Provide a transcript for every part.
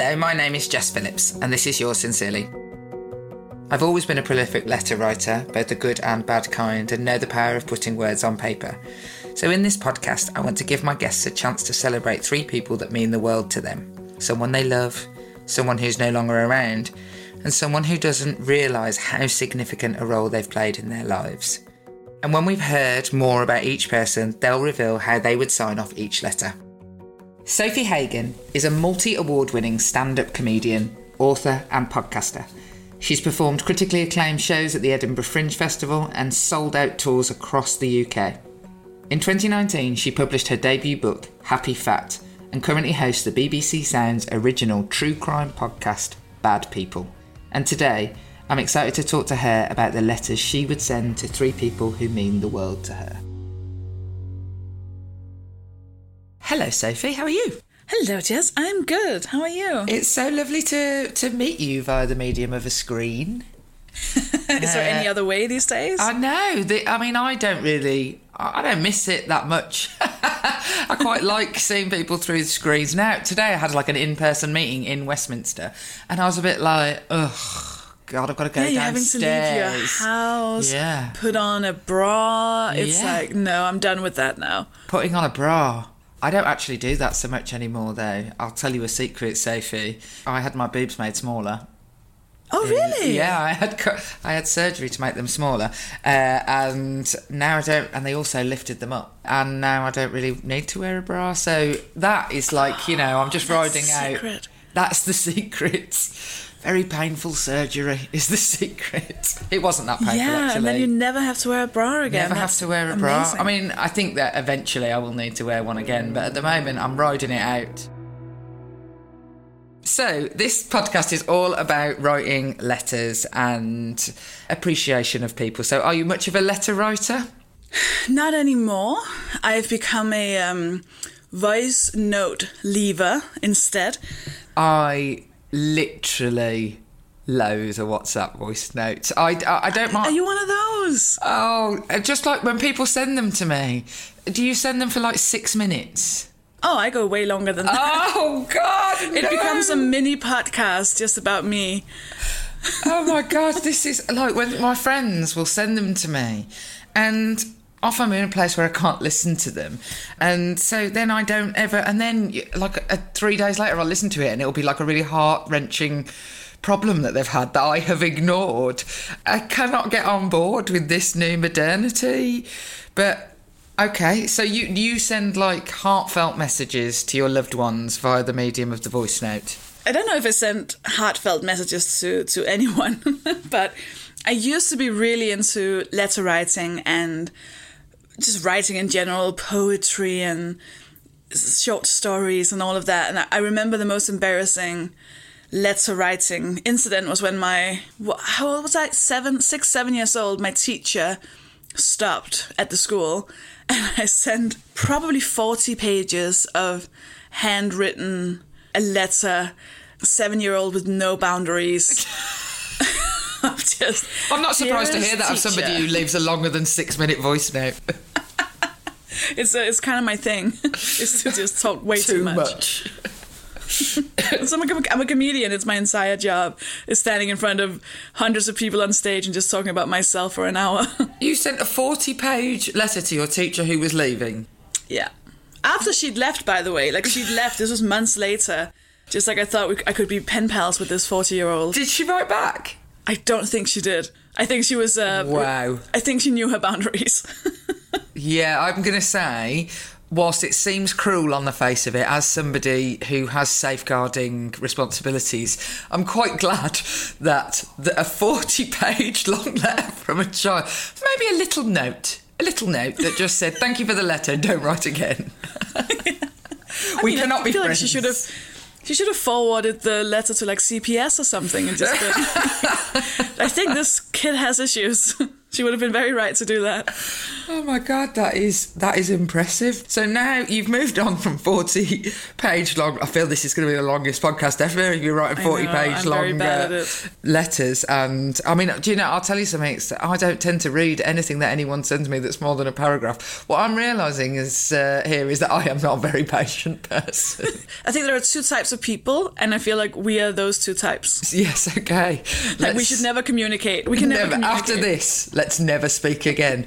Hello, my name is Jess Phillips, and this is yours sincerely. I've always been a prolific letter writer, both the good and bad kind, and know the power of putting words on paper. So, in this podcast, I want to give my guests a chance to celebrate three people that mean the world to them someone they love, someone who's no longer around, and someone who doesn't realise how significant a role they've played in their lives. And when we've heard more about each person, they'll reveal how they would sign off each letter. Sofie Hagen is a multi award winning stand up comedian, author, and podcaster. She's performed critically acclaimed shows at the Edinburgh Fringe Festival and sold out tours across the UK. In 2019, she published her debut book, Happy Fat, and currently hosts the BBC Sounds original true crime podcast, Bad People. And today, I'm excited to talk to her about the letters she would send to three people who mean the world to her. Hello, Sofie, how are you? Hello, Jess. I'm good. How are you? It's so lovely to, to meet you via the medium of a screen. Is there any uh, other way these days? I know. The, I mean, I don't really. I don't miss it that much. I quite like seeing people through the screens. Now, today I had like an in-person meeting in Westminster, and I was a bit like, ugh. God, I've got to go yeah, you're downstairs. having to leave your house, Yeah. put on a bra. It's Yeah. like, no, I'm done with that now. Putting on a bra. I don't actually do that so much anymore, though. I'll tell you a secret, Sophie. I had my boobs made smaller. Oh, really? Yeah, I had I had surgery to make them smaller, uh, and now I don't. And they also lifted them up, and now I don't really need to wear a bra. So that is like you know, I'm just That's riding the out. secret. That's the secret. Very painful surgery is the secret. It wasn't that painful Yeah, actually. and then you never have to wear a bra again. Never have to wear a bra. amazing. I mean, I think that eventually I will need to wear one again, but at the moment I'm riding it out. So, this podcast is all about writing letters and appreciation of people. So, are you much of a letter writer? Not anymore. I've become a um, voice note lever instead. I literally loathe a WhatsApp voice notes. I, I, I don't mind. Are you one of those? Oh, uh, just like when people send them to me. Do you send them for like six minutes? Oh, I go way longer than that. Oh, God! It becomes a mini podcast just about me. oh my god, this is like when my friends will send them to me, and often I'm in a place where I can't listen to them, and so then I don't ever. And then like uh, three days later, I'll listen to it, and it'll be like a really heart wrenching problem that they've had that I have ignored. I cannot get on board with this new modernity, but. Okay, so you you send like heartfelt messages to your loved ones via the medium of the voice note. I don't know if I sent heartfelt messages to, to anyone, but I used to be really into letter writing and just writing in general, poetry and short stories and all of that. And I- remember the most embarrassing letter writing incident was when my, how old was I? Seven, six, seven years old, my teacher stopped at the school and I sent probably 40 pages of handwritten a letter, seven year old with no boundaries. of just, I'm not surprised to hear that of somebody who leaves a longer than six minute voice note. It's, uh, it's kind of my thing, It's to just talk way too, much. So I'm a, I'm a comedian. It's my entire job is standing in front of hundreds of people on stage and just talking about myself for an hour. You sent a 40 page letter to your teacher who was leaving. Yeah. After she'd left, by the way, like she'd left. This was months later. Just like I thought we, I could be pen pals with this forty-year-old. Did she write back? I don't think she did. I think she was. Uh, Wow. I think she knew her boundaries. Yeah, I'm going to say, whilst it seems cruel on the face of it, as somebody who has safeguarding responsibilities, I'm quite glad that, that a 40 page long letter from a child, maybe a little note, a little note that just said, Thank you for the letter, don't write again. we mean, cannot I be feel friends. like she should have. She should have forwarded the letter to like CPS or something and just been. I think this kid has issues. She would have been very right to do that. Oh my god, that is that is impressive. So now you've moved on from forty page long. I feel this is going to be the longest podcast ever. You're writing forty know, page I'm long uh, letters, and I mean, do you know? I'll tell you something. it's- I don't tend to read anything that anyone sends me that's more than a paragraph. What I'm realizing is uh, here is that I am not a very patient person. I think there are two types of people, and I feel like we are those two types. yes, okay. Like we Let's- should never communicate. We can never, Never, communicate. after this, let's never speak again.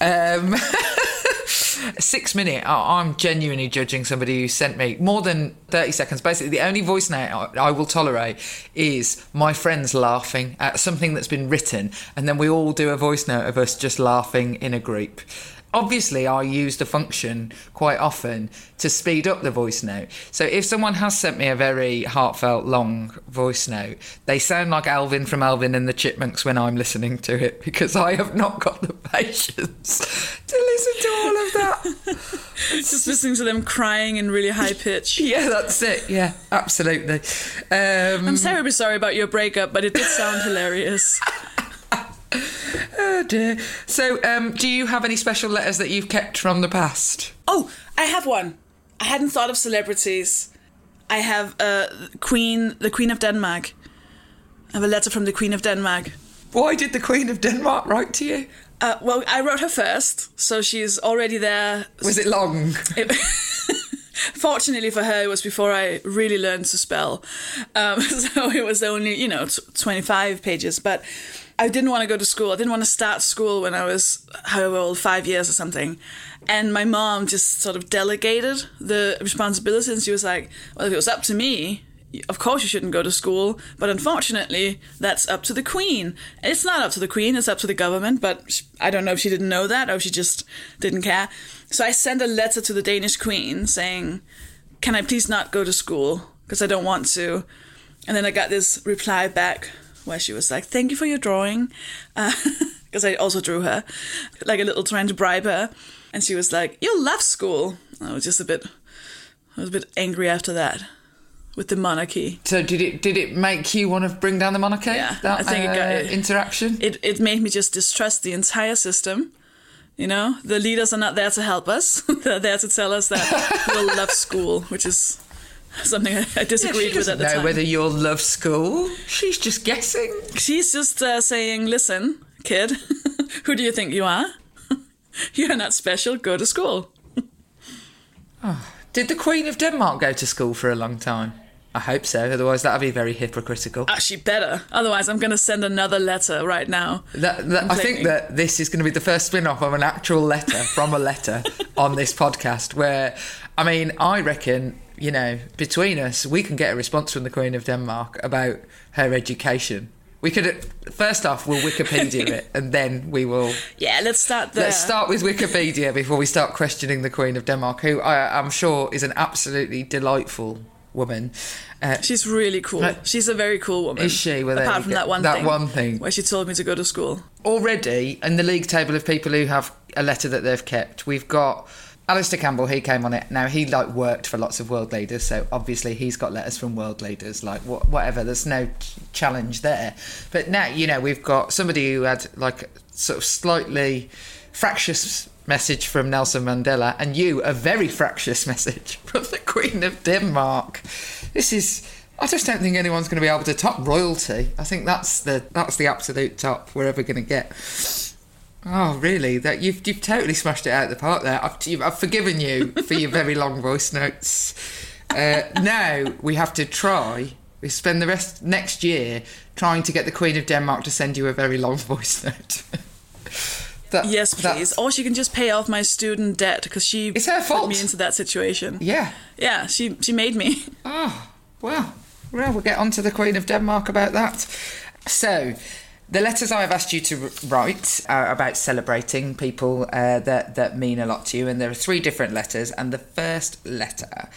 Um, six minute. I'm genuinely judging somebody who sent me more than 30 seconds. Basically, the only voice note I I will tolerate is my friends laughing at something that's been written, and then we all do a voice note of us just laughing in a group. Obviously, I use the function quite often to speed up the voice note. So if someone has sent me a very heartfelt, long voice note, they sound like Alvin from Alvin and the Chipmunks when I'm listening to it because I have not got the patience to listen to all of that. Just listening to them crying in really high pitch. yeah, that's it. Yeah, absolutely. Um, I'm terribly sorry about your breakup, but it did sound hilarious. Oh dear. So, um, do you have any special letters that you've kept from the past? Oh, I have one. I hadn't thought of celebrities. I have uh, Queen, the Queen of Denmark. I have a letter from the Queen of Denmark. Why did the Queen of Denmark write to you? Uh, well, I wrote her first, so she's already there. Was it long? It- Fortunately for her, it was before I really learned to spell. Um, so it was only, you know, t- 25 pages. But I didn't want to go to school. I didn't want to start school when I was, however old, five years or something. And my mom just sort of delegated the responsibility. And she was like, well, if it was up to me, of course you shouldn't go to school. But unfortunately, that's up to the Queen. It's not up to the Queen, it's up to the government. But I don't know if she didn't know that or if she just didn't care. So I sent a letter to the Danish Queen saying, Can I please not go to school? Because I don't want to. And then I got this reply back where she was like, Thank you for your drawing. Because I also drew her, like a little trying to bribe her. And she was like, You'll love school. I was just a bit, I was a bit angry after that with the monarchy. So did it did it make you want to bring down the monarchy? Yeah, that, I think it got uh, it. interaction. It, it made me just distrust the entire system. You know, the leaders are not there to help us. They're there to tell us that we'll love school, which is something I, yeah, disagreed she with at the know time. whether you'll love school. She's just guessing. She's just uh, saying, listen, kid, who do you think you are? You're not special. Go to school. Did the Queen of Denmark go to school for a long time? I hope so. Otherwise, that'd be very hypocritical. Actually, better. Otherwise, I'm going to send another letter right now. That, that, I think that this is going to be the first spin off of an actual letter from a letter on this podcast. Where, I mean, I reckon, you know, between us, we can get a response from the Queen of Denmark about her education. We could, first off, we'll Wikipedia it and then we will. Yeah, let's start there. Let's start with Wikipedia before we start questioning the Queen of Denmark, who I, I'm sure is an absolutely delightful woman. Uh, She's really cool. Right. She's a very cool woman. Is she? Well, Apart from go. that one That thing. one thing. Where she told me to go to school. already in the league table of people who have a letter that they've kept, we've got Alastair Campbell. He came on it. Now he like worked for lots of world leaders, so obviously he's got letters from world leaders. Like wha- whatever, there's no ch- challenge there. But now you know we've got somebody who had like sort of slightly fractious message from Nelson Mandela, and you a very fractious message from the Queen of Denmark. This is. I just don't think anyone's going to be able to top royalty. I think that's the that's the absolute top we're ever going to get. Oh, really? That you've you've totally smashed it out of the park there. I've, you've- I've forgiven you for your very long voice notes. Uh, now we have to try. We spend the rest next year trying to get the Queen of Denmark to send you a very long voice note. That, Yes, please. Or she can just pay off my student debt because she It's her put fault. me into that situation. Yeah. Yeah, she she made me. Oh, well, well, we'll get on to the Queen of Denmark about that. So, the letters I've asked you to write are about celebrating people uh, that, that mean a lot to you, and there are three different letters, and the first letter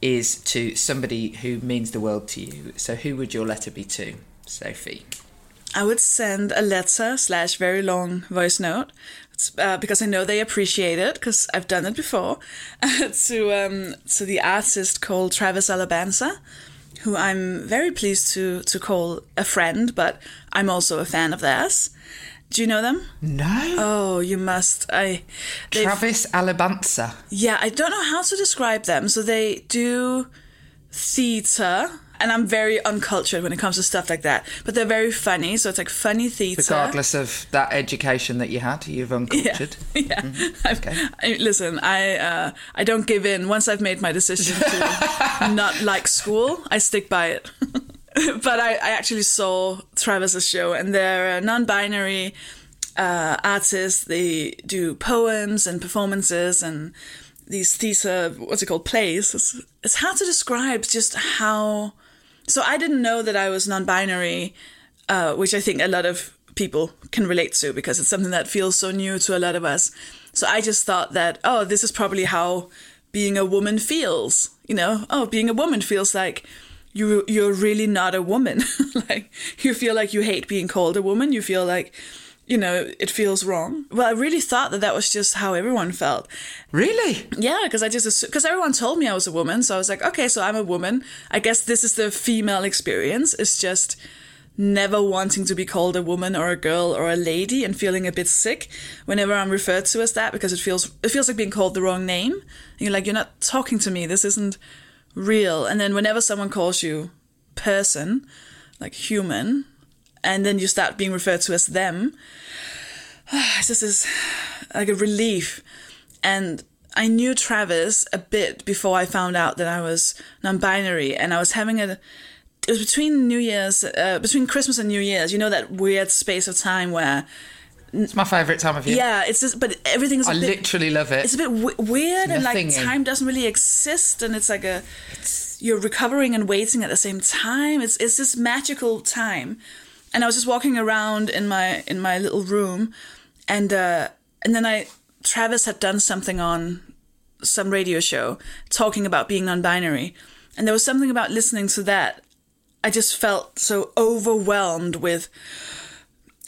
is to somebody who means the world to you. So, who would your letter be to, Sofie? I would send a letter slash very long voice note uh, because I know they appreciate it because I've done it before to um, to the artist called Travis Alabanza, who I'm very pleased to to call a friend, but I'm also a fan of theirs. Do you know them? No. Oh, you must. I they've- Travis Alabanza. Yeah, I don't know how to describe them. So they do theater, and I'm very uncultured when it comes to stuff like that. But they're very funny, so it's like funny theater. Regardless of that education that you had, you've Yeah, uncultured. yeah. I've- I, listen, I uh, I don't give in. Once I've made my decision to not like school, I stick by it. but I, I actually saw Travis's show, and they're a non-binary uh, artists. They do poems and performances and these theater. What's it called? Plays. It's, it's hard to describe just how. So I didn't know that I was non-binary, uh, which I think a lot of people can relate to because it's something that feels so new to a lot of us. So I just thought that, oh, this is probably how being a woman feels. You know, oh, being a woman feels like you you're really not a woman. like you feel like you hate being called a woman. You feel like you know it feels wrong. Well, I really thought that that was just how everyone felt. Really? Yeah, because I just because everyone told me I was a woman, so I was like, okay, so I'm a woman. I guess this is the female experience. It's just never wanting to be called a woman or a girl or a lady and feeling a bit sick whenever I'm referred to as that because it feels it feels like being called the wrong name. And you're like, you're not talking to me. This isn't real. And then whenever someone calls you person, like human, and then you start being referred to as them, this is like a relief. And I knew Travis a bit before I found out that I was non-binary, and I was having a. It was between New Year's, uh, between Christmas and New Year's. You know that weird space of time where, It's my favourite time of year. yeah, it's just, but everything is. I bit, literally love it. it's a bit w- weird and like in- time doesn't really exist and it's like a you're recovering and waiting at the same time it's it's this magical time and i was just walking around in my in my little room and uh and then i travis had done something on some radio show talking about being non-binary and there was something about listening to that i just felt so overwhelmed with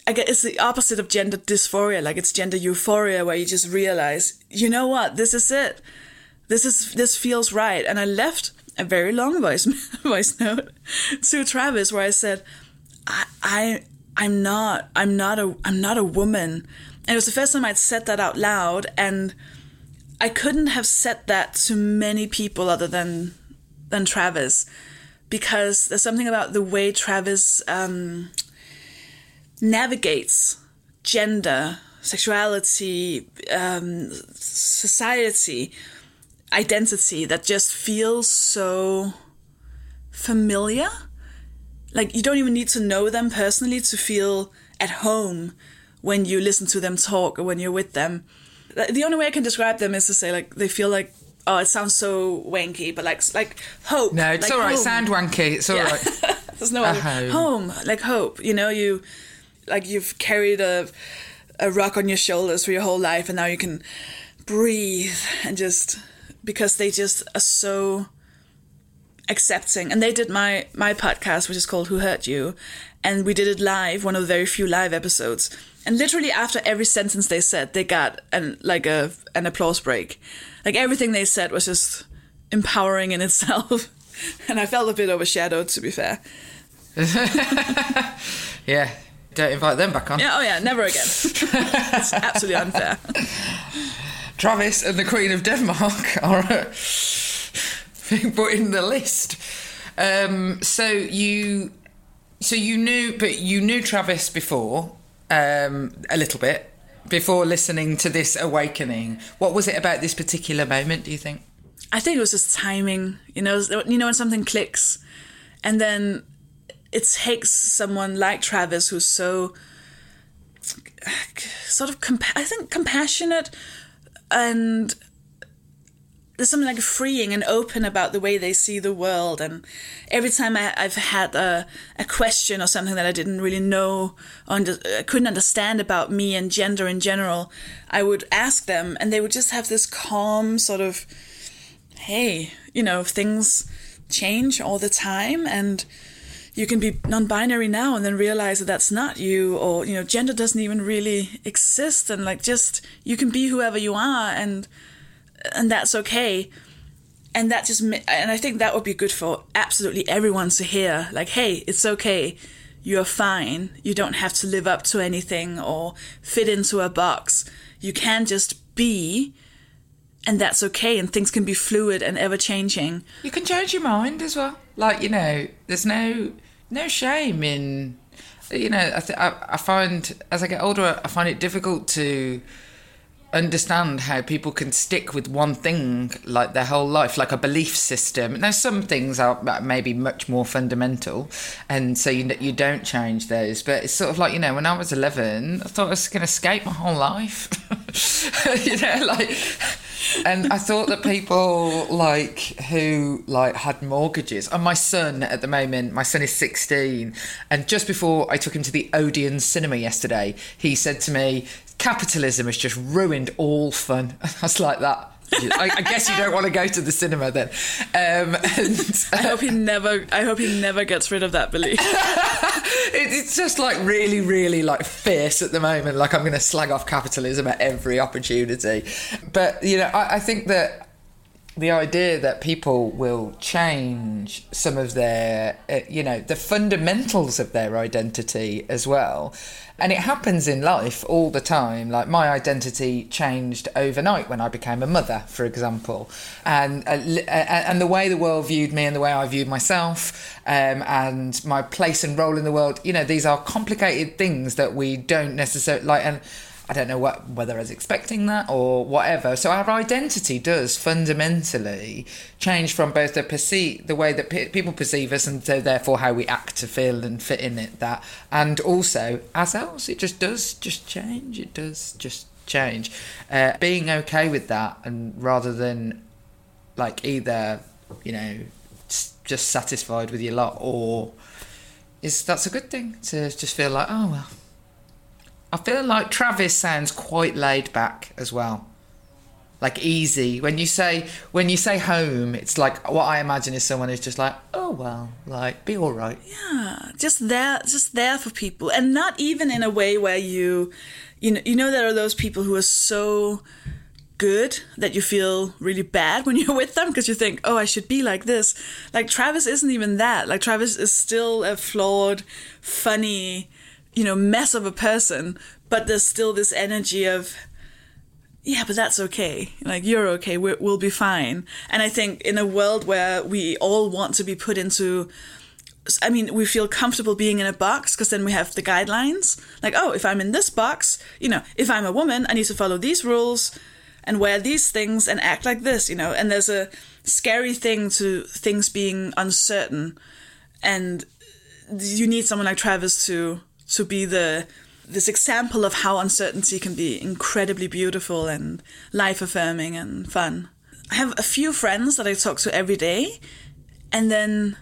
I guess it's the opposite of gender dysphoria, like it's gender euphoria, where you just realize, you know what, this is it. This is this feels right. And I left a very long voice voice note to Travis where I said, I, I I'm not I'm not a I'm not a woman. And it was the first time I'd said that out loud, and I couldn't have said that to many people other than than Travis, because there's something about the way Travis. Um, navigates gender, sexuality, um, society, identity that just feels so familiar. Like you don't even need to know them personally to feel at home when you listen to them talk or when you're with them. The only way I can describe them is to say like they feel like oh it sounds so wanky, but like like hope. no, it's like all right. home. Sound wanky. It's all Yeah. right. There's no home. home, like hope. You know, you like you've carried a a rock on your shoulders for your whole life, and now you can breathe and just because they just are so accepting. And they did my my podcast, which is called "Who Hurt You," and we did it live, one of the very few live episodes. And literally after every sentence they said, they got an like a an applause break. Like everything they said was just empowering in itself. And I felt a bit overshadowed, to be fair. Yeah. Don't invite them back on. Yeah, oh yeah, never again. it's absolutely unfair. Travis and the Queen of Denmark are put in the list. Um, so you, so you knew, but you knew Travis before um, a little bit before listening to this awakening. What was it about this particular moment? Do you think? I think it was just timing. You know, you know when something clicks, and then it takes someone like Travis who's so sort of compa- I think compassionate and there's something like freeing and open about the way they see the world. And every time I, have had a, a question or something that I didn't really know or under, I couldn't understand about me and gender in general, I would ask them, and they would just have this calm sort of, hey, you know, things change all the time, and you can be non-binary now and then realize that that's not you or you know gender doesn't even really exist and like just you can be whoever you are and and that's okay. And that just and i think that would be good for absolutely everyone to hear like hey it's okay. You're fine. You don't have to live up to anything or fit into a box. You can just be and that's okay and things can be fluid and ever changing. You can change your mind as well. Like you know there's no no shame in you know I, th- I, I find as i get older i find it difficult to understand how people can stick with one thing like their whole life, like a belief system. Now, some things are maybe much more fundamental, and so you you don't change those. But it's sort of like you know, when I was eleven, I thought I was going to escape my whole life. you know, like and I thought that people like who like had mortgages, and my son at the moment, my son is 16, and just before I took him to the Odeon cinema yesterday, he said to me, "Capitalism has just ruined all fun." I was like that. I, I, guess you don't want to go to the cinema then. Um, and, I hope he never. I hope he never gets rid of that belief. it, it's just like really, really like fierce at the moment. Like I'm going to slag off capitalism at every opportunity. But you know, I, I think that the idea that people will change some of their, uh, you know, the fundamentals of their identity as well and it happens in life all the time. Like my identity changed overnight when I became a mother, for example, and uh, and the way the world viewed me and the way I viewed myself, um, and my place and role in the world. You know, these are complicated things that we don't necessarily like and I don't know what, whether I was expecting that or whatever. So our identity does fundamentally change from both the perceive the way that pe- people perceive us, and so therefore how we act to feel and fit in it. That and also ourselves, it just does just change. It does just change. Uh, being okay with that, and rather than like either you know just satisfied with your lot or is that's a good thing to just feel like oh well I feel like Travis sounds quite laid back as well. Like easy. When you say when you say home, it's like what I imagine is someone who's just like, oh well, like be all right. Yeah, just there, just there for people, and not even in a way where you, you know, you know there are those people who are so good that you feel really bad when you're with them because you think, oh, I should be like this. Like Travis isn't even that. Like Travis is still a flawed, funny, you know, mess of a person, but there's still this energy of, yeah, but that's okay. Like, you're okay. we will be fine. And I think in a world where we all want to be put into, I mean, we feel comfortable being in a box because then we have the guidelines. Like, oh, if I'm in this box, you know, if I'm a woman, I need to follow these rules and wear these things and act like this, you know. And there's a scary thing to things being uncertain. And you need someone like Travis to to be the this example of how uncertainty can be incredibly beautiful and life affirming and fun. I have a few friends that I talk to every day, and then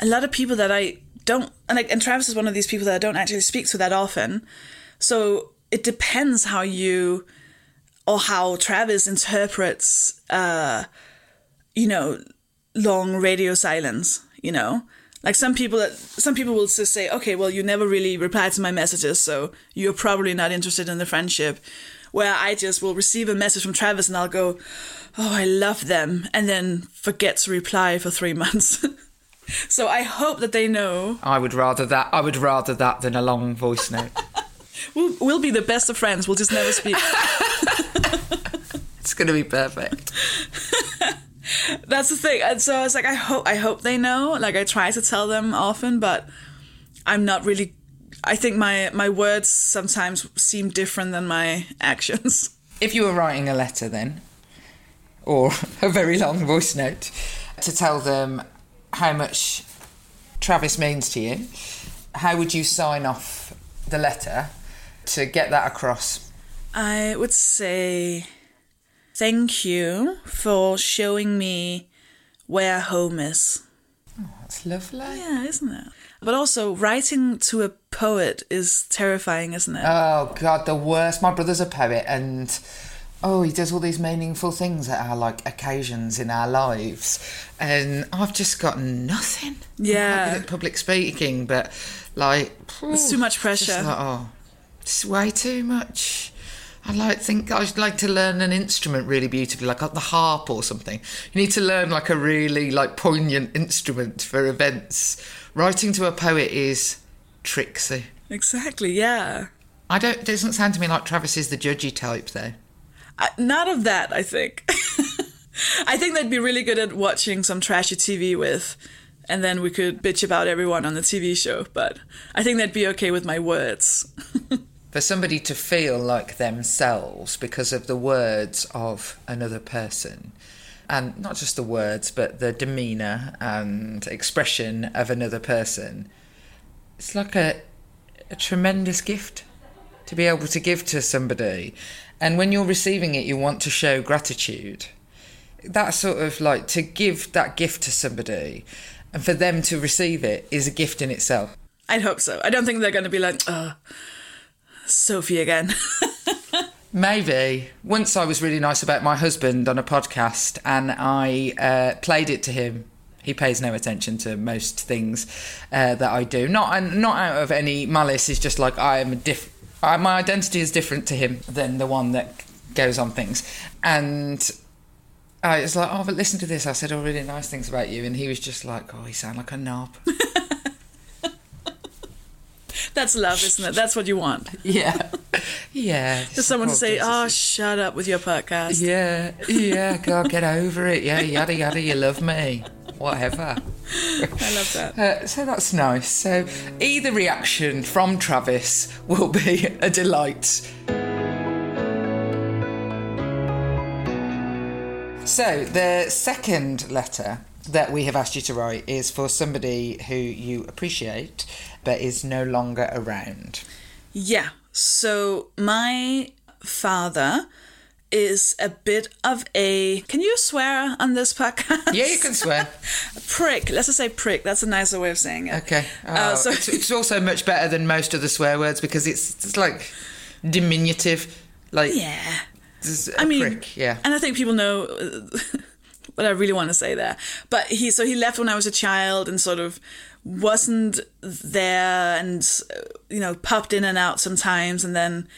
a lot of people that I don't and like and Travis is one of these people that I don't actually speak to that often. So it depends how you or how Travis interprets uh you know long radio silence, you know. Like some people, some people will just say, okay, well, you never really replied to my messages, so you're probably not interested in the friendship. Where I just will receive a message from Travis and I'll go, oh, I love them, and then forget to reply for three months. so I hope that they know. I would rather that. I would rather that than a long voice note. we'll, we'll be the best of friends. We'll just never speak. it's going to be perfect. That's the thing. And so I was like, I hope, I hope they know. Like I try to tell them often, but I'm not really. I think my my words sometimes seem different than my actions. If you were writing a letter, then, or a very long voice note, to tell them how much Travis means to you, how would you sign off the letter? to get that across? I would say thank you for showing me where home is. Oh, that's lovely. Yeah, isn't it? But also, writing to a poet is terrifying, isn't it? Oh god, the worst. My brother's a poet, and oh, he does all these meaningful things at our like occasions in our lives, and I've just got nothing. Yeah. At public speaking, but like It's too much pressure. like, oh, it's way too much. I like think I'd like to learn an instrument really beautifully, like the harp or something. You need to learn like a really like poignant instrument for events. Writing to a poet is tricksy. Exactly, yeah. I don't. It doesn't sound to me like Travis is the judgy type, though. I, not of that, I think. I think they'd be really good at watching some trashy TV with, and then we could bitch about everyone on the TV show. But I think they'd be okay with my words. For somebody to feel like themselves because of the words of another person, and not just the words, but the demeanour and expression of another person, it's like a, a tremendous gift to be able to give to somebody. And when you're receiving it, you want to show gratitude. That sort of like to give that gift to somebody and for them to receive it is a gift in itself. I'd hope so. I don't think they're going to be like, oh, Sofie again. Maybe. Once I was really nice about my husband on a podcast and I uh, played it to him. He pays no attention to most things uh, that I do. Not and not out of any malice. It's just like I am a diff. I, my identity is different to him than the one that goes on things. And I was like, oh, but listen to this. I said all really nice things about you, and he was just like, oh, you sound like a knob. That's love, isn't it? That's what you want. yeah, yeah. Just someone to say, oh, shut up with your podcast. Yeah, yeah, God, get over it. Yeah, yada yada, you love me. Whatever. I love that. Uh, so that's nice. So either reaction from Travis will be a delight. So the second letter that we have asked you to write is for somebody who you appreciate but is no longer around. Yeah. So my father is a bit of a. Can you swear on this podcast? Yeah, you can swear. prick. Let's just say prick. That's a nicer way of saying it. Okay. Uh, Oh, so- it's, it's also much better than most of the swear words because it's it's like diminutive. Like Yeah. I mean, prick. Yeah. and I think people know uh, what I really want to say there. But he, so he left when I was a child and sort of wasn't there and, uh, you know, popped in and out sometimes. And then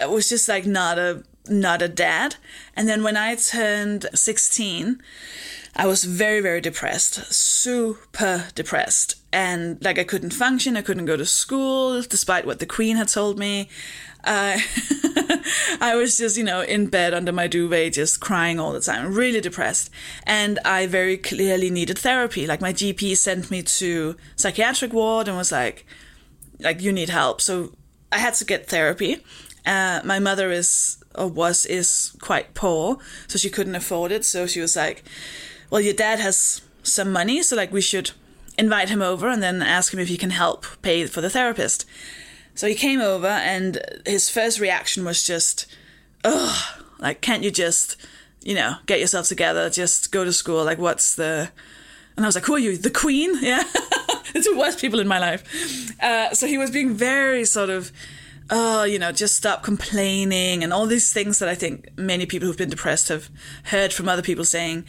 it was just like not a, not a dad. And then when I turned 16, I was very, very depressed, super depressed. And like I couldn't function, I couldn't go to school, despite what the Queen had told me. I was just, you know, in bed under my duvet, just crying all the time, really depressed. And I very clearly needed therapy. Like my GP sent me to psychiatric ward and was like, like you need help. So I had to get therapy. Uh, my mother is or was is quite poor, so she couldn't afford it. So she was like, "Well, your dad has some money, so like we should invite him over and then ask him if he can help pay for the therapist." So he came over, and his first reaction was just, "Ugh, like can't you just, you know, get yourself together, just go to school? Like what's the?" And I was like, "Who are you, the Queen?" Yeah, it's the worst people in my life. Uh, so he was being very sort of oh, you know, just stop complaining and all these things that I think many people who've been depressed have heard from other people saying.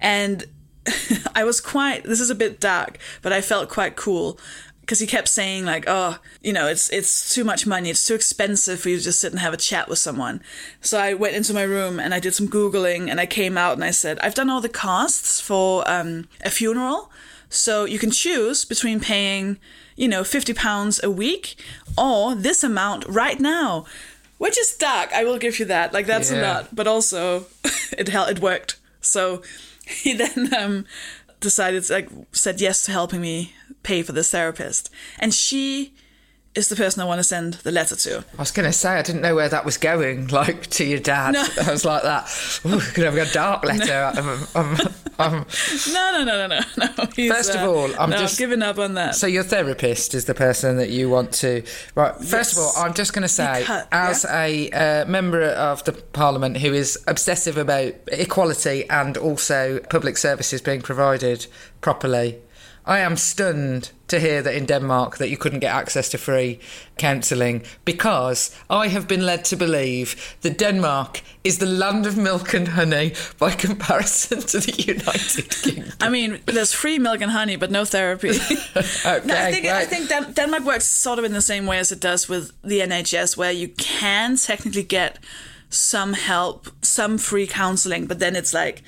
And I was quite, this is a bit dark, but I felt quite cool because he kept saying like, oh, you know, it's it's too much money, it's too expensive for you to just sit and have a chat with someone. So I went into my room and I did some googling and I came out and I said, I've done all the costs for um, a funeral, so you can choose between paying, you know, fifty pounds a week or this amount right now, which is dark. I will give you that. Like that's a Yeah. lot, but also it hel- it worked. So he then um, decided like said yes to helping me pay for this therapist, and she is the person I want to send the letter to. I was going to say I didn't know where that was going, like to your dad. No. I was like that. Ooh, could have a dark letter. Um, um, um, No, no, no, no, no, no. First of uh, all, I'm no, just- giving up on that. So your therapist is the person that you want to. Right. First of all, I'm just going to say, as a uh, member of the Parliament who is obsessive about equality and also public services being provided properly, I am stunned to hear that in Denmark that you couldn't get access to free counselling because I have been led to believe that Denmark is the land of milk and honey by comparison to the United Kingdom. I mean, there's free milk and honey, but no therapy. Okay, no, I think I think Dan- Denmark works sort of in the same way as it does with the NHS, where you can technically get some help, some free counseling, but then it's like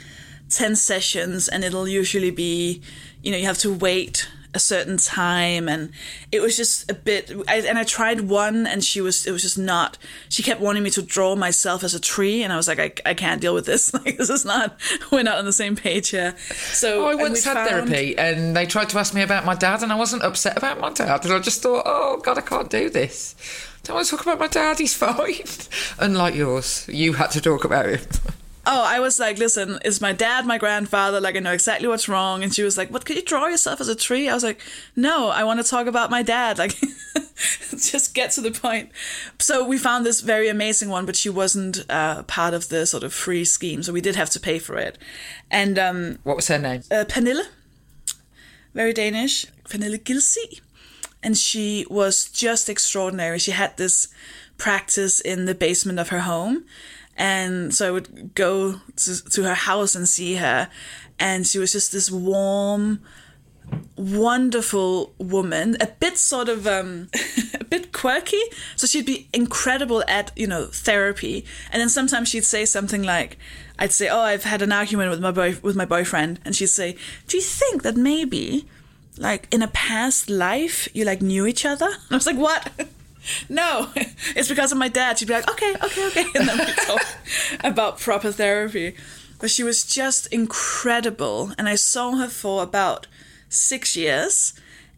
ten sessions, and it'll usually be, you know, you have to wait a certain time, and it was just a bit. I, and I tried one, and she was, it was just not. She kept wanting me to draw myself as a tree, and I was like, I, I can't deal with this. Like this is not. We're not on the same page here. So Oh, I once had found- therapy and they tried to ask me about my dad and I wasn't upset about my dad and I just thought, oh God, I can't do this. Don't want to talk about my dad, he's fine. Unlike yours, you had to talk about him. Oh, I was like, listen, is my dad, my grandfather. Like, I know exactly what's wrong. And she was like, what, could you draw yourself as a tree? I was like, no, I want to talk about my dad. Like, just get to the point. So we found this very amazing one, but she wasn't uh, part of the sort of free scheme. So we did have to pay for it. And um, What was her name? uh, Pernille, very Danish, Pernille Gilsey. And she was just extraordinary. She had this practice in the basement of her home. And so I would go to, to her house and see her. And she was just this warm, wonderful woman, a bit sort of um, a bit quirky. So she'd be incredible at you know therapy, and then sometimes she'd say something like, "I'd say, oh, I've had an argument with my boy with my boyfriend," and she'd say, "Do you think that maybe, like in a past life, you like knew each other?" And I was like, "What?" No, it's because of my dad. She'd be like, okay, okay, okay. And then we talk about proper therapy. But she was just incredible. And I saw her for about six years.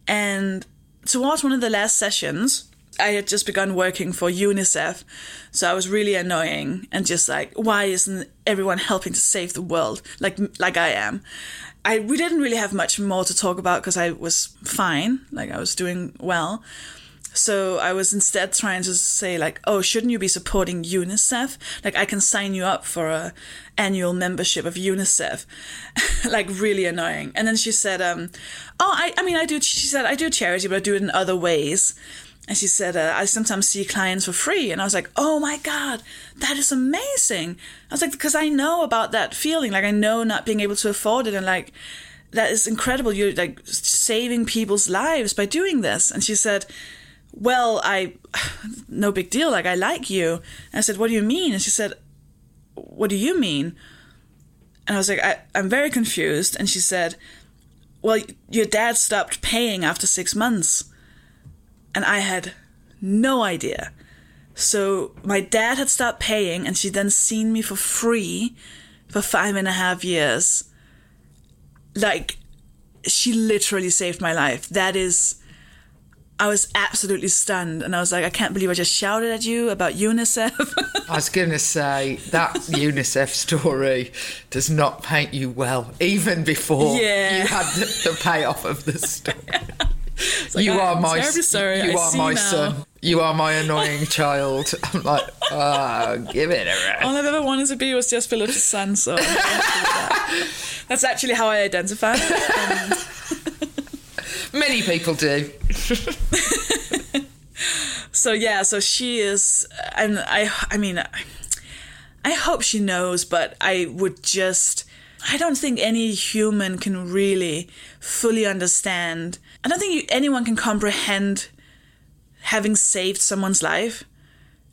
And towards one of the last sessions, I had just begun working for UNICEF. So I was really annoying and just like, why isn't everyone helping to save the world like like I am? I we didn't really have much more to talk about because I was fine, like I was doing well. So I was instead trying to say like, oh, shouldn't you be supporting UNICEF? Like I can sign you up for a annual membership of UNICEF. like really annoying. And then she said, um, oh, I, I mean, I do. She said I do charity, but I do it in other ways. And she said, uh, I sometimes see clients for free. And I was like, oh my God, that is amazing. I was like, because I know about that feeling. Like, I know not being able to afford it. And like, that is incredible. You're like saving people's lives by doing this. And she said, well, I, no big deal. Like, I like you. And I said, what do you mean? And she said, what do you mean? And I was like, I, I'm very confused. And she said, well, your dad stopped paying after six months. And I had no idea. So my dad had stopped paying, and she then seen me for free for five and a half years. Like, she literally saved my life. That is. I was absolutely stunned, and I was like, I can't believe I just shouted at you about UNICEF. I was going to say that UNICEF story does not paint you well, even before Yeah. you had the, the payoff of the story. like, you are my you are my son. You are my annoying child. I'm like, oh, give it a rest. All I've ever wanted to be was just Phillips' son, so I'm thankful for that. that's actually how I identify. Um, Many people do. so yeah, so she is, and I, I mean, I, hope she knows, but I would just, I don't think any human can really fully understand. I don't think you, anyone can comprehend having saved someone's life.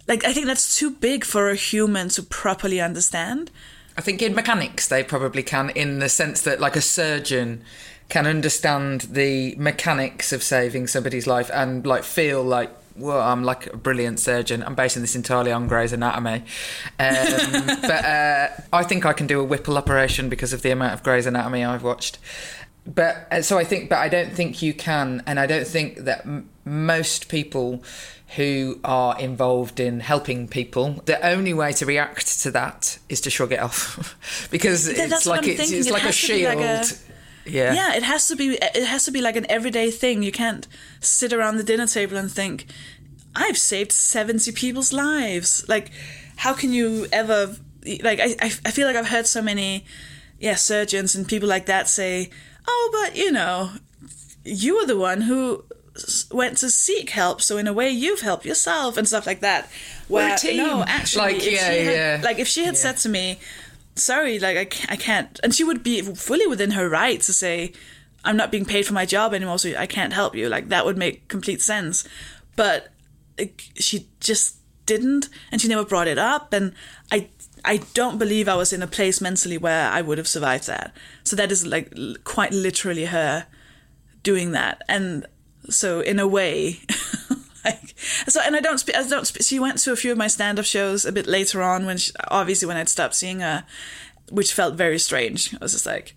Like, I think that's too big for a human to properly understand. I think in mechanics they probably can, in the sense that like a surgeon can understand the mechanics of saving somebody's life and like feel like. Well, I'm like a brilliant surgeon. I'm basing this entirely on Grey's Anatomy, um, but uh, I think I can do a Whipple operation because of the amount of Grey's Anatomy I've watched. but uh, so I think, but I don't think you can, and I don't think that m- most people who are involved in helping people, the only way to react to that is to shrug it off, because That's it's like it's, it's It like a be like shield. a- yeah. yeah it has to be it has to be like an everyday thing you can't sit around the dinner table and think i've saved 70 people's lives like how can you ever like i, I I feel like i've heard so many yeah surgeons and people like that say oh but you know you were the one who went to seek help so in a way you've helped yourself and stuff like that We're a Where- team. no actually Like, yeah, had, yeah. like if she had said to me sorry, like I can't, I can't. And she would be fully within her right to say, I'm not being paid for my job anymore, so I can't help you. Like that would make complete sense. But like, she just didn't, and she never brought it up. And I, I don't believe I was in a place mentally where I would have survived that. So that is like quite literally her doing that. And so in a way. Like, so and I don't speak. I don't. Spe- she went to a few of my stand-up shows a bit later on when she, obviously when I'd stopped seeing her, which felt very strange. I was just like,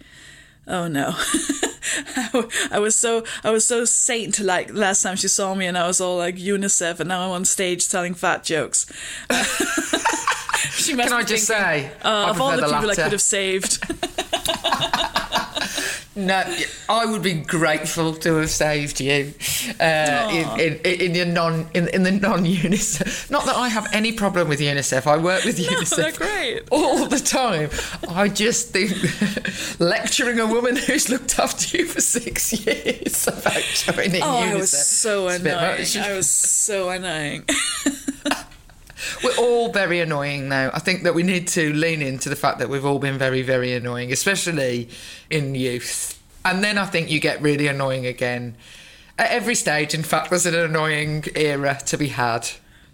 oh no. I was so I was so saint like last time she saw me and I was all like UNICEF and now I'm on stage telling fat jokes. she must Can I just thinking, say, uh, of all the people I could have saved. No, I would be grateful to have saved you uh, in, in, in your non in, in the non UNICEF. Not that I have any problem with UNICEF. I work with UNICEF they're great. all the time. I just think lecturing a woman who's looked after you for six years about joining Oh, UNICEF. I was so is a bit annoying. I was so annoying. We're all very annoying now. I think that we need to lean into the fact that we've all been very, very annoying, especially in youth. And then I think you get really annoying again. At every stage, in fact, there's an annoying era to be had.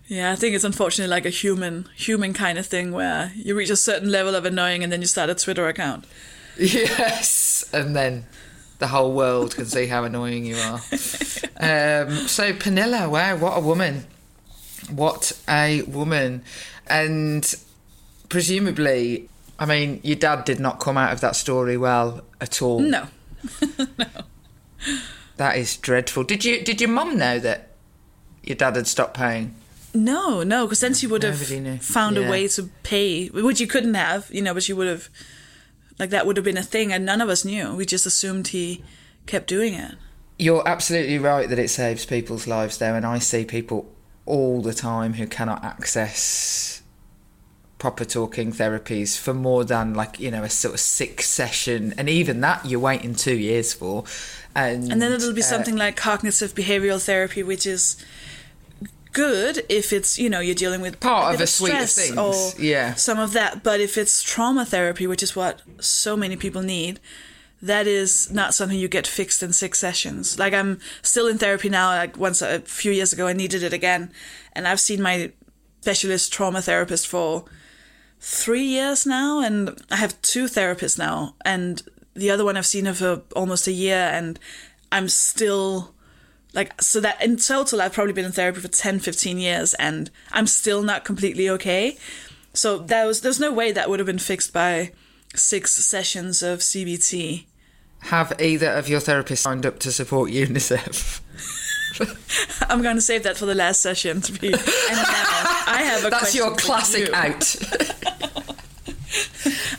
Yeah, I think it's unfortunately like a human human kind of thing where you reach a certain level of annoying and then you start a Twitter account. Yes. And then the whole world can see how annoying you are. Um, so, Pernille, wow, what a woman. What a woman. And presumably, I mean, your dad did not come out of that story well at all. No. no. That is dreadful. Did you did your mum know that your dad had stopped paying? No, no, because then she would have found Yeah. a way to pay, which you couldn't have, you know, but she would have, like, that would have been a thing, and none of us knew. We just assumed he kept doing it. You're absolutely right that it saves people's lives there, and I see people all the time who cannot access proper talking therapies for more than like you know a sort of six session, and even that you're waiting two years for, and And then it'll be uh, something like cognitive behavioral therapy, which is good if it's you know you're dealing with Part a of a suite of stress things, or yeah. some of that. But if it's trauma therapy, which is what so many people need, that is not something you get fixed in six sessions. Like I'm still in therapy now. Like once a few years ago, I needed it again, and I've seen my specialist trauma therapist for three years now, and I have two therapists now, and the other one I've seen her for almost a year, and I'm still like so that in total I've probably been in therapy for 10 15 years and I'm still not completely okay so there was there's no way that would have been fixed by six sessions of CBT have either of your therapists signed up to support UNICEF? I'm going to save that for the last session to be I have a That's your classic you. out.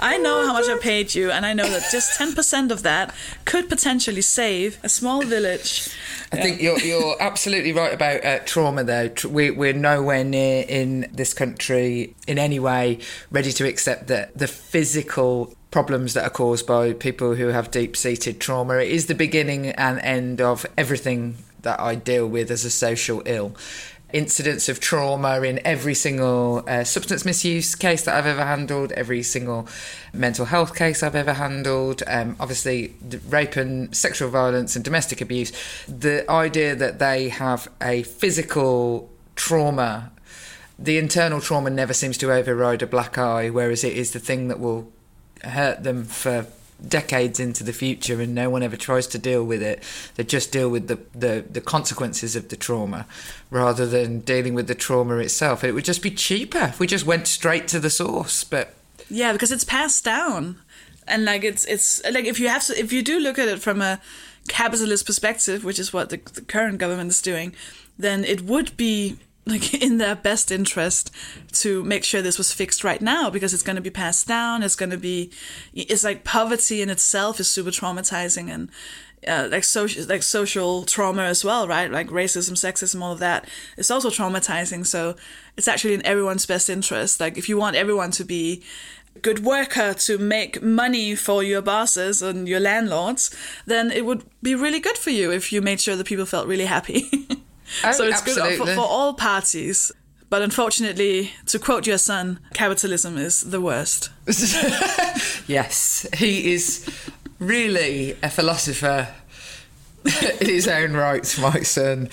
I know how much I paid you and I know that just 10% of that could potentially save a small village I think you're you're absolutely right about uh, trauma. Though we we're nowhere near in this country in any way ready to accept that the physical problems that are caused by people who have deep seated trauma it is the beginning and end of everything that I deal with as a social ill. Incidents of trauma in every single uh, substance misuse case that I've ever handled, every single mental health case I've ever handled, um, obviously rape and sexual violence and domestic abuse. The idea that they have a physical trauma, the internal trauma never seems to override a black eye, whereas it is the thing that will hurt them for decades into the future and no one ever tries to deal with it they just deal with the, the, the consequences of the trauma rather than dealing with the trauma itself it would just be cheaper if we just went straight to the source but Yeah, because it's passed down. and like it's it's like if you have to if you do look at it from a capitalist perspective, which is what the, the current government is doing, then it would be like in their best interest to make sure this was fixed right now because it's going to be passed down it's going to be it's like poverty in itself is super traumatizing and uh, like social like social trauma as well right? Like racism sexism all of that it's also traumatizing. So it's actually in everyone's best interest. Like if you want everyone to be good worker to make money for your bosses and your landlords then it would be really good for you if you made sure that people felt really happy Oh, so it's absolutely. good for, for all parties. But unfortunately, to quote your son, capitalism is the worst. Yes, he is really a philosopher in his own right, my son.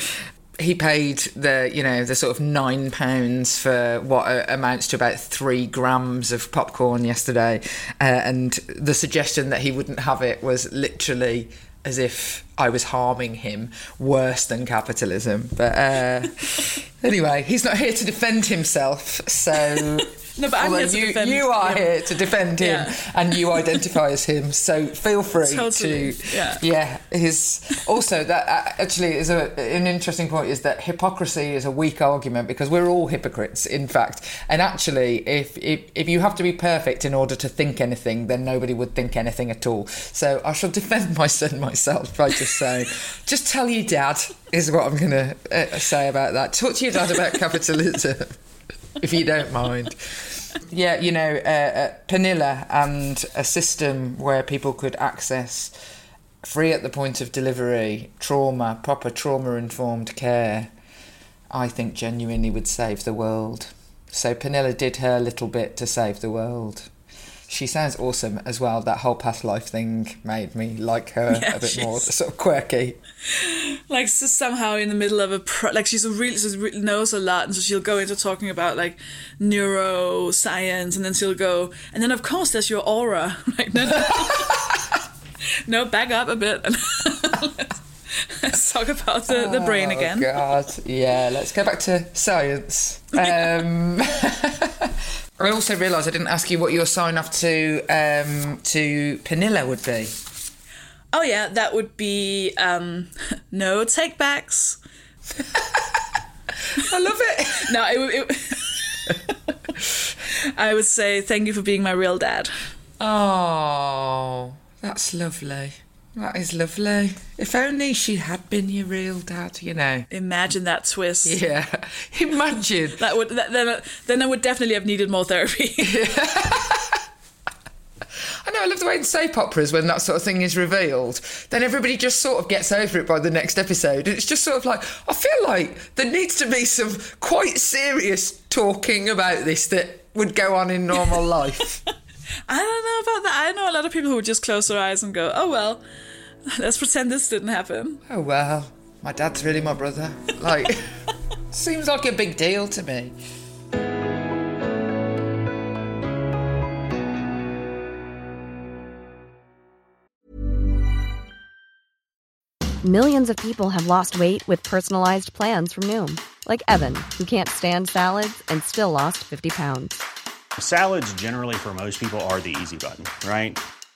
He paid the, you know, the sort of nine pounds for what amounts to about three grams of popcorn yesterday, uh, and the suggestion that he wouldn't have it was literally as if I was harming him worse than capitalism. But uh, anyway, he's not here to defend himself, so. No, but I'm although here to you, defend you are here to defend him, Yeah. and you identify as him. So feel free Totally, to, yeah. yeah. His also that uh, actually is a, an interesting point is that hypocrisy is a weak argument because we're all hypocrites, in fact. And actually, if if if you have to be perfect in order to think anything, then nobody would think anything at all. So I shall defend my son myself by just saying, just tell your dad is what I'm going to uh, say about that. Talk to your dad about capitalism if you don't mind. Yeah, you know, uh, uh, Pernille and a system where people could access free at the point of delivery trauma, proper trauma informed care, I think genuinely would save the world. So Pernille did her little bit to save the world. She sounds awesome as well. That whole past life thing made me like her Yeah, a bit more, sort of quirky. Like so somehow in the middle of a pro- like she's a really she's re- knows a lot, and so she'll go into talking about like neuroscience, and then she'll go, and then of course there's your aura. Like no, no, no back up a bit. Let's talk about the, the brain Oh, again. God, yeah. Let's go back to science. Um, I also realised I didn't ask you what your sign off to um, to Pernille would be. Oh yeah, that would be um, no take backs. I love it. No, it, it, I would say thank you for being my real dad. Oh, that's lovely. That is lovely. If only she had been your real dad, you know. Imagine that twist. Yeah, imagine. That would that, then uh, then I would definitely have needed more therapy. I know, I love the way in soap operas when that sort of thing is revealed, then everybody just sort of gets over it by the next episode. It's just sort of like, I feel like there needs to be some quite serious talking about this that would go on in normal life. I don't know about that. I know a lot of people who would just close their eyes and go, "Oh well, let's pretend this didn't happen." oh, well, my dad's really my brother. Like, seems like a big deal to me. Millions of people have lost weight with personalized plans from Noom, like Evan, who can't stand salads and still lost 50 pounds. Salads, generally, for most people, are the easy button, right?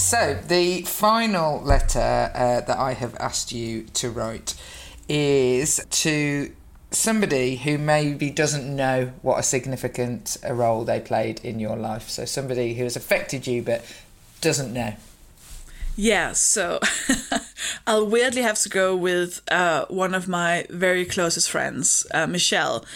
So, the final letter uh, that I have asked you to write is to somebody who maybe doesn't know what a significant a role they played in your life. So, somebody who has affected you but doesn't know. Yeah, so I'll weirdly have to go with uh, one of my very closest friends, uh, Michelle.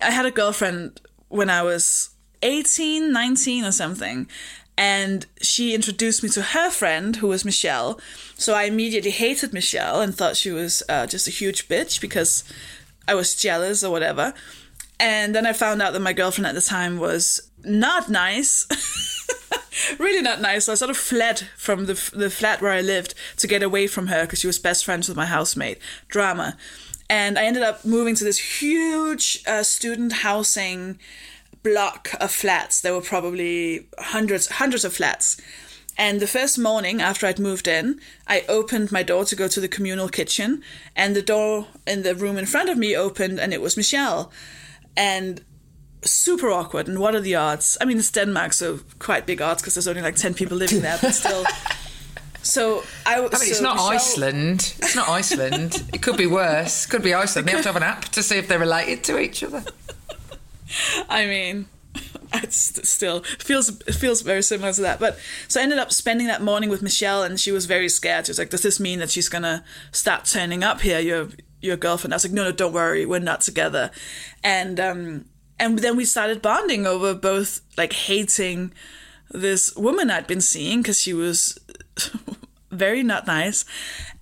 I had a girlfriend when I was 18, 19 or something, and she introduced me to her friend who was Michelle. So I immediately hated Michelle and thought she was uh, just a huge bitch because I was jealous or whatever. And then I found out that my girlfriend at the time was not nice. really not nice. So I sort of fled from the the flat where I lived to get away from her because she was best friends with my housemate. Drama, and I ended up moving to this huge uh, student housing block of flats. There were probably hundreds hundreds of flats. And the first morning after I'd moved in, I opened my door to go to the communal kitchen, and the door in the room in front of me opened, and it was Michelle. And super awkward. And what are the odds? I mean, it's Denmark, so quite big odds because there's only like 10 people living there, but still. So I, I mean, it's not Michelle- Iceland. It's not Iceland. it could be worse. It Could be Iceland. They have to have an app to see if they're related to each other. I mean, it still feels feels very similar to that. But so I ended up spending that morning with Michelle, and she was very scared. She was like, "Does this mean that she's gonna start turning up here? Your your girlfriend?" I was like, "No, no, don't worry, we're not together." And um, and then we started bonding over both like hating this woman I'd been seeing because she was very not nice,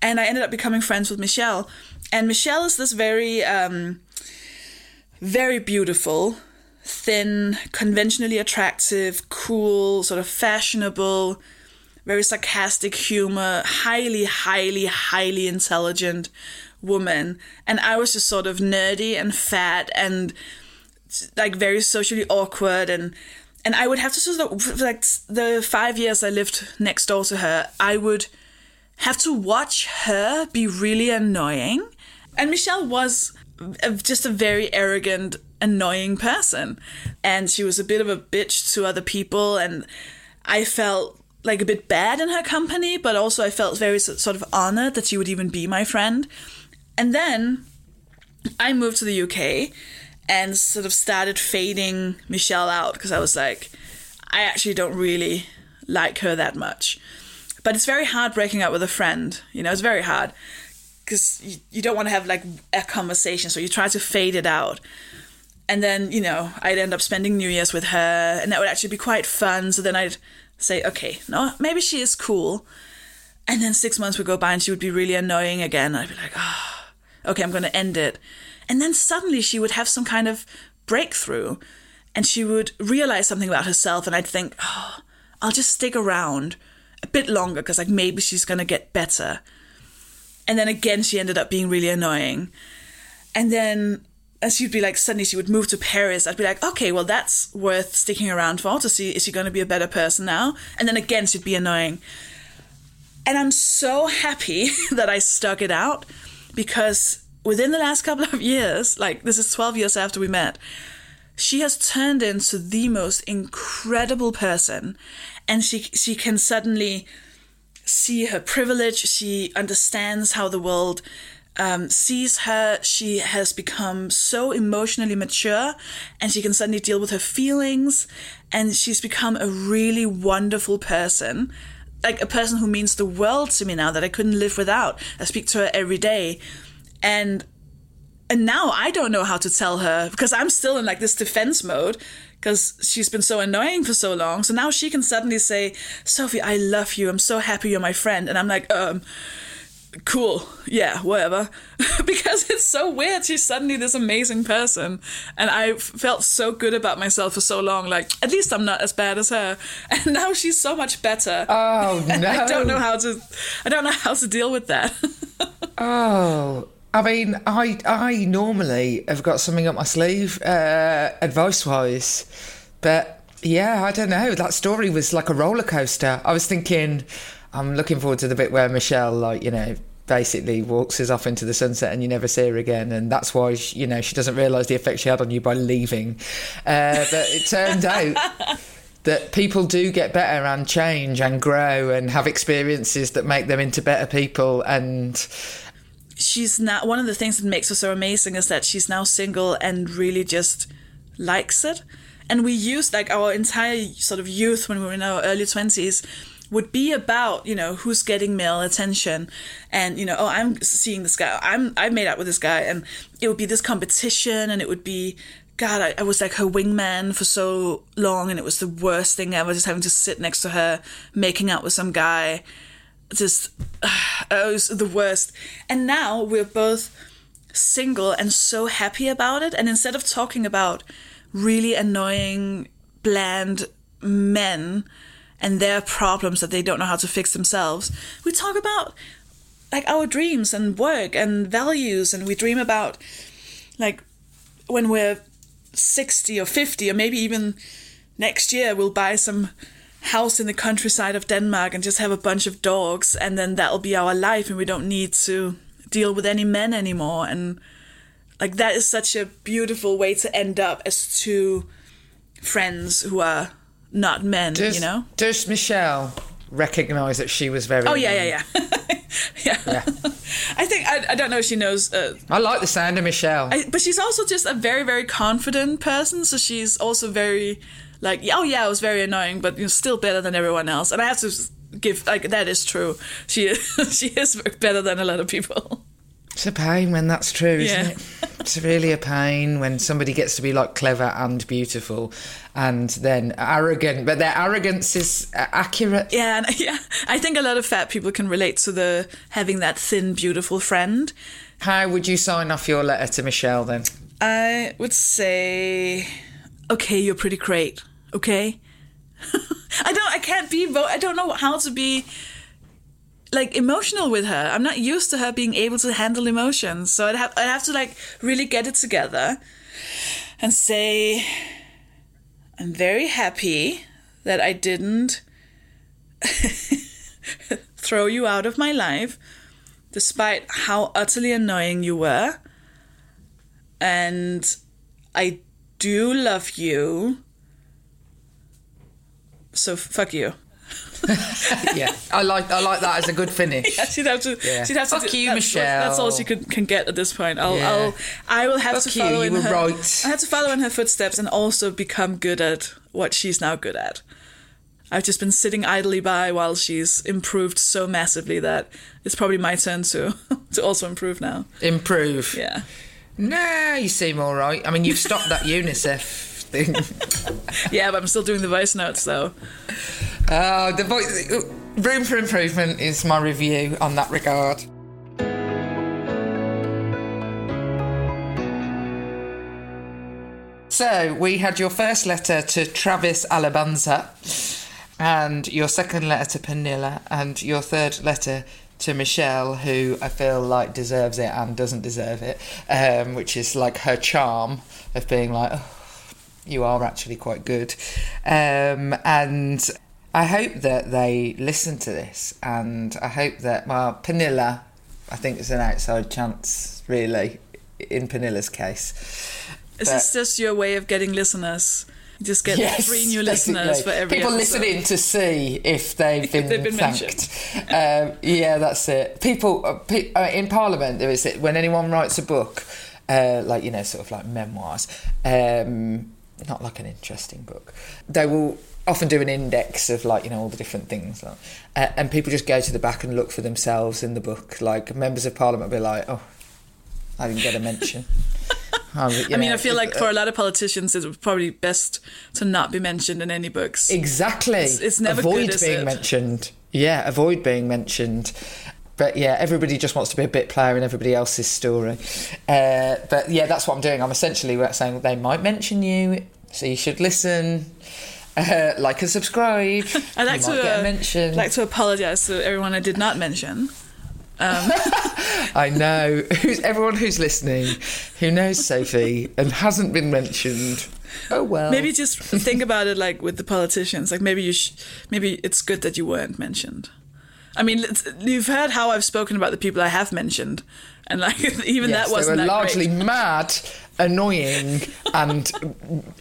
and I ended up becoming friends with Michelle. And Michelle is this very um, very beautiful, thin, conventionally attractive, cool, sort of fashionable, very sarcastic humor, highly, highly, highly intelligent woman. And I was just sort of nerdy and fat and like very socially awkward and and I would have to sort of like the five years I lived next door to her, I would have to watch her be really annoying. And Michelle was just a very arrogant, annoying person. And she was a bit of a bitch to other people. And I felt like a bit bad in her company, but also I felt very sort of honored that she would even be my friend. And then I moved to the UK and sort of started fading Michelle out because I was like, I actually don't really like her that much. But it's very hard breaking up with a friend. You know, it's very hard because you, you don't want to have like a conversation, so you try to fade it out. And then, you know, I'd end up spending New Year's with her, and that would actually be quite fun. So then I'd say, okay, no, maybe she is cool. And then six months would go by and she would be really annoying again. I'd be like, oh, okay, I'm going to end it. And then suddenly she would have some kind of breakthrough and she would realize something about herself. And I'd think, oh, I'll just stick around a bit longer because, like, maybe she's going to get better. And then again, she ended up being really annoying. And then as she'd be like, suddenly she would move to Paris. I'd be like, okay, well, that's worth sticking around for to see is she going to be a better person now? And then again, she'd be annoying. And I'm so happy that I stuck it out because within the last couple of years, like this is 12 years after we met, she has turned into the most incredible person and she she can suddenly see her privilege she understands how the world um, sees her. She has become so emotionally mature and she can suddenly deal with her feelings and she's become a really wonderful person. Like a person who means the world to me now that i couldn't live without. I speak to her every day. And and now I don't know how to tell her because I'm still in like this defense mode because she's been so annoying for so long. So now she can suddenly say, Sofie, I love you. I'm so happy you're my friend. And I'm like, um, cool. Yeah, whatever. because it's so weird. She's suddenly this amazing person. And I felt so good about myself for so long. Like, at least I'm not as bad as her. And now she's so much better. Oh no! I don't know how to, I don't know how to deal with that. Oh, I mean, I I normally have got something up my sleeve, uh, advice wise, but Yeah, I don't know. That story was like a roller coaster. I was thinking, I'm looking forward to the bit where Michelle, like, you know, basically walks us off into the sunset and you never see her again. And that's why, she, you know, she doesn't realise the effect she had on you by leaving. Uh, but it turned out that people do get better and change and grow and have experiences that make them into better people. And she's not one of the things that makes her so amazing is that she's now single and really just likes it. And we used like our entire sort of youth when we were in our early 20s would be about you know who's getting male attention and you know oh i'm seeing this guy i'm i've made out with this guy and it would be this competition and it would be god I, I was like her wingman for so long and it was the worst thing ever just having to sit next to her making out with some guy just uh, it was the worst and now we're both single and so happy about it and instead of talking about really annoying, bland men and their problems that they don't know how to fix themselves. We talk about like our dreams and work and values, and we dream about like when we're 60 or 50, or maybe even next year, we'll buy some house in the countryside of Denmark and just have a bunch of dogs, and then that'll be our life, and we don't need to deal with any men anymore. And like that is such a beautiful way to end up as two friends who are not men, does, you know? Does Michelle recognize that she was very Oh yeah, yeah, yeah. yeah. yeah. I think I, I don't know if she knows uh, I like the sound of Michelle. I, but she's also just a very very confident person, so she's also very like oh yeah, I was very annoying, but you're still better than everyone else. And I have to give like that is true. She she is better than a lot of people. It's a pain when that's true, isn't Yeah. it? It's really a pain when somebody gets to be like clever and beautiful and then arrogant, but their arrogance is accurate. Yeah, and, yeah. I think a lot of fat people can relate to the having that thin, beautiful friend. How would you sign off your letter to Michelle then? I would say, okay, you're pretty great. Okay. I don't. I can't be. I don't know how to be like emotional with her. I'm not used to her being able to handle emotions, so I'd have I'd have to like really get it together and say, I'm very happy that I didn't throw you out of my life, despite how utterly annoying you were. And I do love you. So fuck you. yeah, I like I like that as a good finish. Yeah, she'd have to. Yeah. She'd have to. Fuck do- you, that's, Michelle. That's all she could can get at this point. I'll. Yeah. I'll. I will have Fuck to you, follow you in were her. right. I have to follow in her footsteps and also become good at what she's now good at. I've just been sitting idly by while she's improved so massively that it's probably my turn to to also improve now. Improve. Yeah. Nah, you seem all right. I mean, you've stopped that UNICEF thing. Yeah, but I'm still doing the voice notes though. Oh, the voice. Room for improvement is my review on that regard. So we had your first letter to Travis Alabanza, and your second letter to Pernille, and your third letter to Michelle, who I feel like deserves it and doesn't deserve it, um, which is like her charm of being like, oh, you are actually quite good. Um, and I hope that they listen to this, and I hope that, well, Pernille, I think it's an outside chance, really, in Pernille's case. Is But- this just your way of getting listeners? Just get Yes, three new listeners for every people episode. listening to see if they've been, they've been thanked. um, yeah, that's it. People uh, uh, in Parliament, there is it when anyone writes a book, uh, like you know, sort of like memoirs, um, not like an interesting book. They will often do an index of like you know all the different things, like, uh, and people just go to the back and look for themselves in the book. Like members of Parliament will be like, oh, I didn't get a mention. I mean, know, I feel like for a lot of politicians, it's probably best to not be mentioned in any books. Exactly. it's never avoid good, being it? mentioned. Yeah, avoid being mentioned. But yeah, everybody just wants to be a bit player in everybody else's story. Uh, but yeah, that's what I'm doing. I'm essentially saying they might mention you, so you should listen, uh, like and subscribe. I'd like to uh, mention. like to apologize to everyone I did not mention. I know who's everyone who's listening, who knows Sofie and hasn't been mentioned. Oh well. Maybe just think about it like with the politicians. Like maybe you, sh- maybe it's good that you weren't mentioned. I mean, you've heard how I've spoken about the people I have mentioned, and like even Yes, that wasn't they were that largely great. mad, annoying, and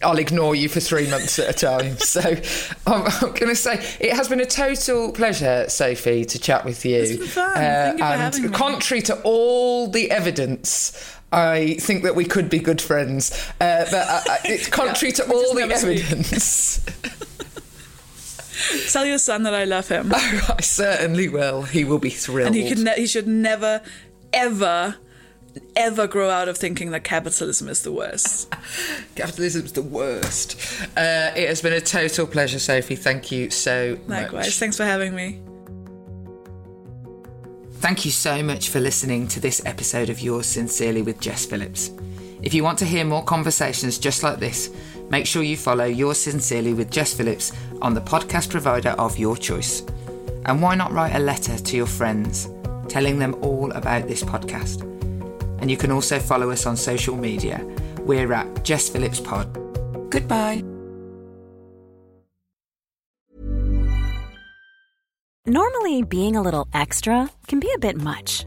I'll ignore you for three months at a time. So I'm, I'm going to say it has been a total pleasure, Sofie, to chat with you. It's been fun. For and having me. contrary to all the evidence. I think that we could be good friends, uh, but uh, uh, it's contrary to all the evidence. Tell your son that I love him, I certainly will. He will be thrilled. and he can. Ne- he should never, ever, ever grow out of thinking that capitalism is the worst. Capitalism's the worst. Uh, it has been a total pleasure, Sofie. Thank you so Likewise. much. Thanks for having me. Thank you so much for listening to this episode of Yours Sincerely with Jess Phillips. If you want to hear more conversations just like this, make sure you follow Yours Sincerely with Jess Phillips on the podcast provider of your choice. And why not write a letter to your friends, telling them all about this podcast? And you can also follow us on social media. We're at Jess Phillips Pod. Goodbye. Normally, being a little extra can be a bit much,